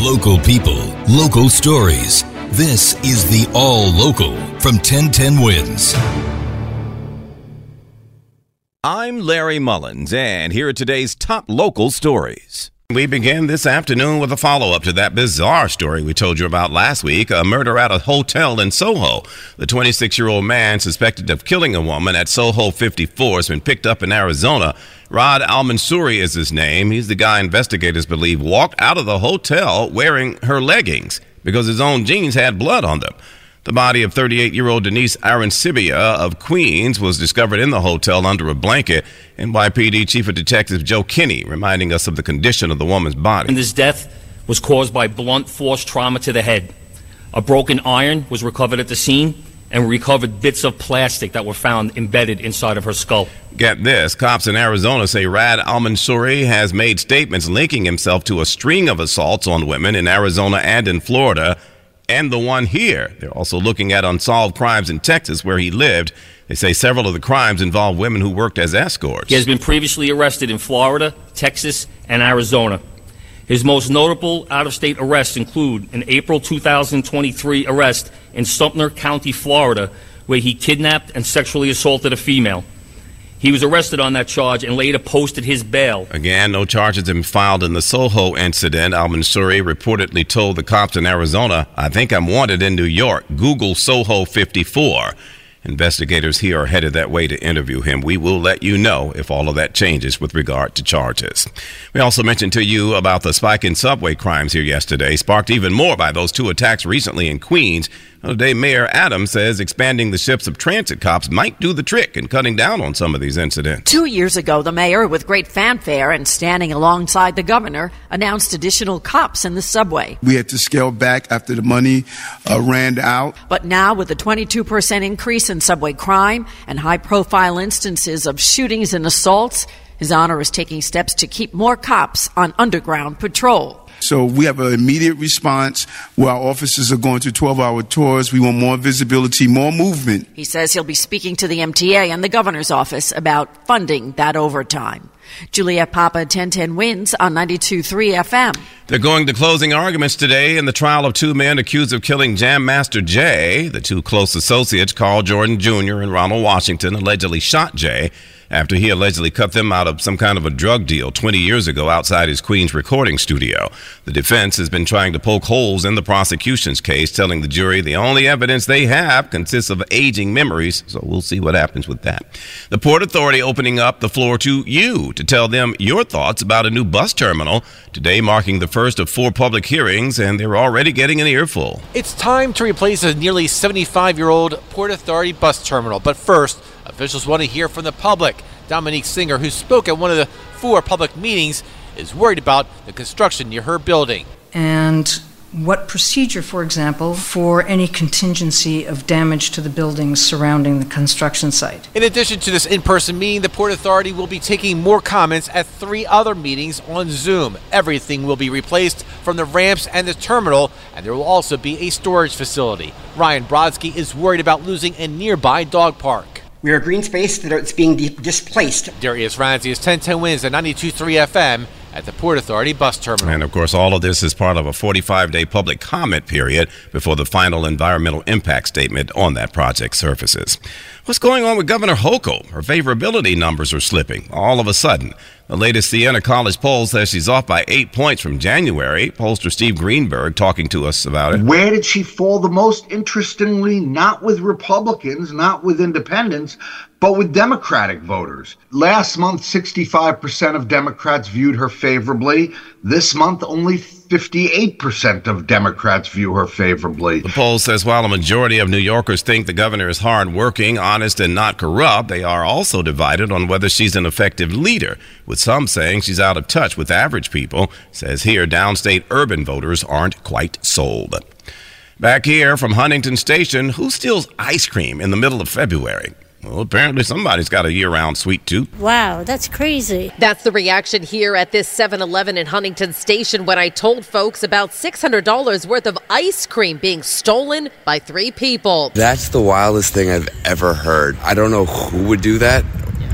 Local people, local stories. This is the All Local from 1010 Wins. I'm Larry Mullins, and here are today's top local stories. We begin this afternoon with a follow up to that bizarre story we told you about last week a murder at a hotel in Soho. The 26 year old man suspected of killing a woman at Soho 54 has been picked up in Arizona. Raad Al Mansouri is his name. He's the guy investigators believe walked out of the hotel wearing her leggings because his own jeans had blood on them. The body of 38 year old Denise Arancibia of Queens was discovered in the hotel under a blanket. NYPD Chief of Detectives Joe Kenny reminding us of the condition of the woman's body. And this death was caused by blunt force trauma to the head. A broken iron was recovered at the scene and recovered bits of plastic that were found embedded inside of her skull. Get this cops in Arizona say Raad Al Mansouri has made statements linking himself to a string of assaults on women in Arizona and in Florida and the one here. They're also looking at unsolved crimes in Texas where he lived. They say several of the crimes involve women who worked as escorts. He has been previously arrested in Florida, Texas, and Arizona. His most notable out of state arrests include an April 2023 arrest in Sumter County, Florida, where he kidnapped and sexually assaulted a female. He was arrested on that charge and later posted his bail. Again, no charges have been filed in the Soho incident. Al Mansouri reportedly told the cops in Arizona, I think I'm wanted in New York. Google Soho 54. Investigators here are headed that way to interview him. We will let you know if all of that changes with regard to charges. We also mentioned to you about the spike in subway crimes here yesterday, sparked even more by those two attacks recently in Queens. Today, Mayor Adams says expanding the shifts of transit cops might do the trick in cutting down on some of these incidents. Two years ago, the mayor, with great fanfare and standing alongside the governor, announced additional cops in the subway. We had to scale back after the money uh, ran out. But now, with a 22% increase in subway crime and high profile instances of shootings and assaults, his honor is taking steps to keep more cops on underground patrol. So we have an immediate response where our officers are going to 12 hour tours. We want more visibility, more movement. He says he'll be speaking to the MTA and the governor's office about funding that overtime. Juliet Papa 1010 wins on 92.3 FM. They're going to closing arguments today in the trial of two men accused of killing Jam Master Jay. The two close associates, Karl Jordan Jr. and Ronald Washington, allegedly shot Jay after he allegedly cut them out of some kind of a drug deal 20 years ago outside his Queens recording studio. The defense has been trying to poke holes in the prosecution's case, telling the jury the only evidence they have consists of aging memories, so we'll see what happens with that. The Port Authority opening up the floor to you to tell them your thoughts about a new bus terminal, today marking the first of four public hearings, and they're already getting an earful. It's time to replace a nearly 75 year old Port Authority bus terminal, but first, Officials want to hear from the public. Dominique Singer, who spoke at one of the four public meetings, is worried about the construction near her building. And what procedure, for example, for any contingency of damage to the buildings surrounding the construction site. In addition to this in person meeting, the Port Authority will be taking more comments at three other meetings on Zoom. Everything will be replaced from the ramps and the terminal, and there will also be a storage facility. Ryan Brodsky is worried about losing a nearby dog park. We are a green space that's being de- displaced. Darius Ramsey is 1010 wins at 92.3 FM at the Port Authority bus terminal. And of course, all of this is part of a 45 day public comment period before the final environmental impact statement on that project surfaces. What's going on with Governor Hochul? Her favorability numbers are slipping all of a sudden. The latest Siena College poll says she's off by eight points from January. Pollster Steve Greenberg talking to us about it. Where did she fall the most? Interestingly, not with Republicans, not with independents, but with Democratic voters. Last month, 65% of Democrats viewed her favorably. This month, only 58% of Democrats view her favorably. The poll says while a majority of New Yorkers think the governor is hardworking, honest, and not corrupt, they are also divided on whether she's an effective leader, with some saying she's out of touch with average people. Says here, downstate urban voters aren't quite sold. Back here from Huntington Station, who steals ice cream in the middle of February? Well, apparently somebody's got a year round sweet tooth. Wow, that's crazy. That's the reaction here at this 7 Eleven in Huntington Station when I told folks about $600 worth of ice cream being stolen by three people. That's the wildest thing I've ever heard. I don't know who would do that.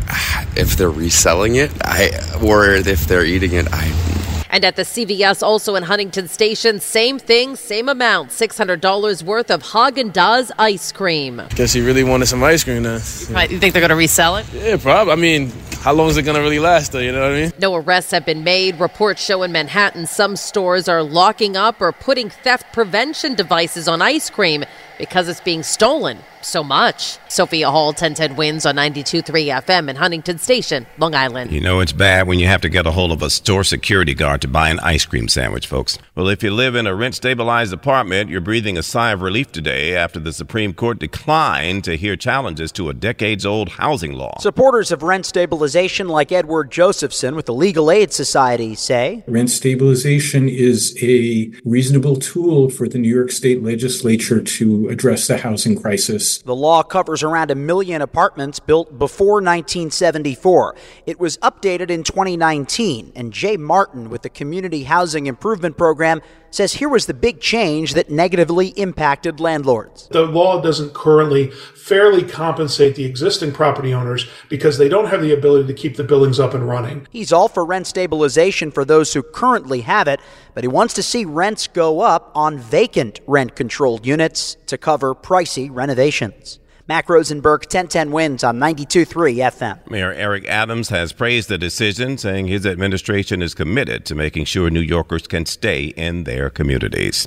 If they're reselling it, I or if they're eating it, I and at the CVS, also in Huntington Station, same thing, same amount, $600 worth of Haagen-Dazs ice cream. Guess he really wanted some ice cream now. You think they're going to resell it? Yeah, probably. I mean, how long is it going to really last, though? You know what I mean? No arrests have been made. Reports show in Manhattan some stores are locking up or putting theft prevention devices on ice cream because it's being stolen so much. Sophia Hall, 1010 wins on 92.3 FM in Huntington Station, Long Island. You know it's bad when you have to get a hold of a store security guard to buy an ice cream sandwich, folks. Well, if you live in a rent stabilized apartment, you're breathing a sigh of relief today after the Supreme Court declined to hear challenges to a decades old housing law. Supporters of rent stabilization, like Edward Josephson with the Legal Aid Society, say rent stabilization is a reasonable tool for the New York State legislature to address the housing crisis. The law covers around a million apartments built before 1974. It was updated in 2019, and Jay Martin with the Community Housing Improvement Program says here was the big change that negatively impacted landlords. The law doesn't currently fairly compensate the existing property owners because they don't have the ability to keep the buildings up and running. He's all for rent stabilization for those who currently have it, but he wants to see rents go up on vacant rent controlled units to cover pricey renovations. Mac Rosenberg, 1010 wins on 92.3 FM. Mayor Eric Adams has praised the decision, saying his administration is committed to making sure New Yorkers can stay in their communities.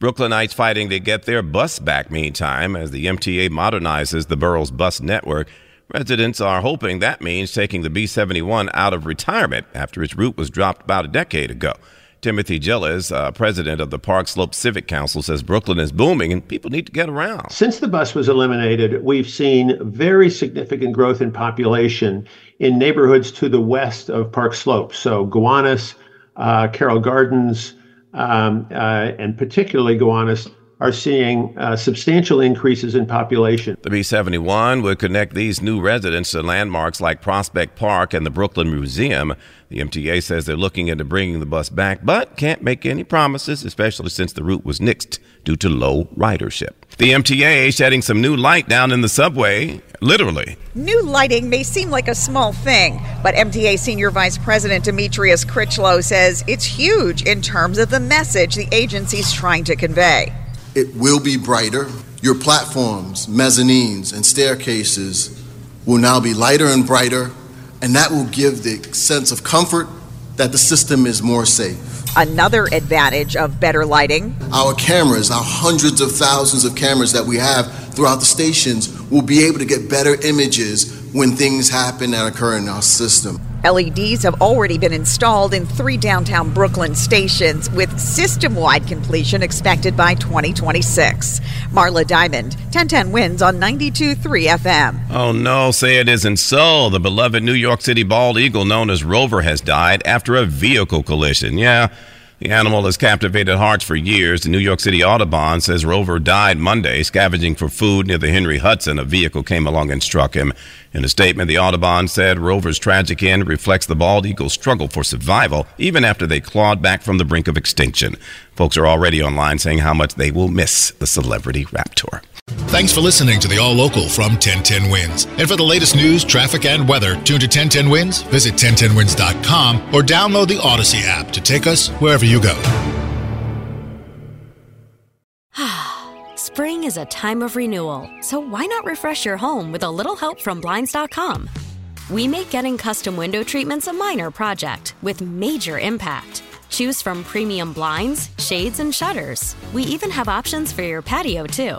Brooklynites fighting to get their bus back meantime as the MTA modernizes the borough's bus network. Residents are hoping that means taking the B 71 out of retirement after its route was dropped about a decade ago. Timothy Gillis, uh, president of the Park Slope Civic Council, says Brooklyn is booming and people need to get around. Since the bus was eliminated, we've seen very significant growth in population in neighborhoods to the west of Park Slope. So Gowanus, uh, Carroll Gardens, um, uh, and particularly Gowanus are seeing uh, substantial increases in population. The B 71 would connect these new residents to landmarks like Prospect Park and the Brooklyn Museum. The MTA says they're looking into bringing the bus back, but can't make any promises, especially since the route was nixed due to low ridership. The MTA shedding some new light down in the subway, literally. New lighting may seem like a small thing, but MTA Senior Vice President Demetrius Crichlow says it's huge in terms of the message the agency's trying to convey. It will be brighter. Your platforms, mezzanines, and staircases will now be lighter and brighter, and that will give the sense of comfort that the system is more safe. Another advantage of better lighting our cameras, our hundreds of thousands of cameras that we have throughout the stations, will be able to get better images when things happen that occur in our system. LEDs have already been installed in three downtown Brooklyn stations, with system wide completion expected by 2026. Marla Diamond, 1010 wins on 92.3 FM. Oh no, say it isn't so. The beloved New York City bald eagle known as Rover has died after a vehicle collision. Yeah. The animal has captivated hearts for years. The New York City Audubon says Rover died Monday scavenging for food near the Henry Hudson. A vehicle came along and struck him. In a statement, the Audubon said Rover's tragic end reflects the bald eagle's struggle for survival even after they clawed back from the brink of extinction. Folks are already online saying how much they will miss the celebrity raptor. Thanks for listening to the All Local from 1010 Wins. And for the latest news, traffic, and weather, tune to 1010 Wins, visit 1010wins.com, or download the Audacy app to take us wherever you go. Spring is a time of renewal, so why not refresh your home with a little help from Blinds.com? We make getting custom window treatments a minor project with major impact. Choose from premium blinds, shades, and shutters. We even have options for your patio, too.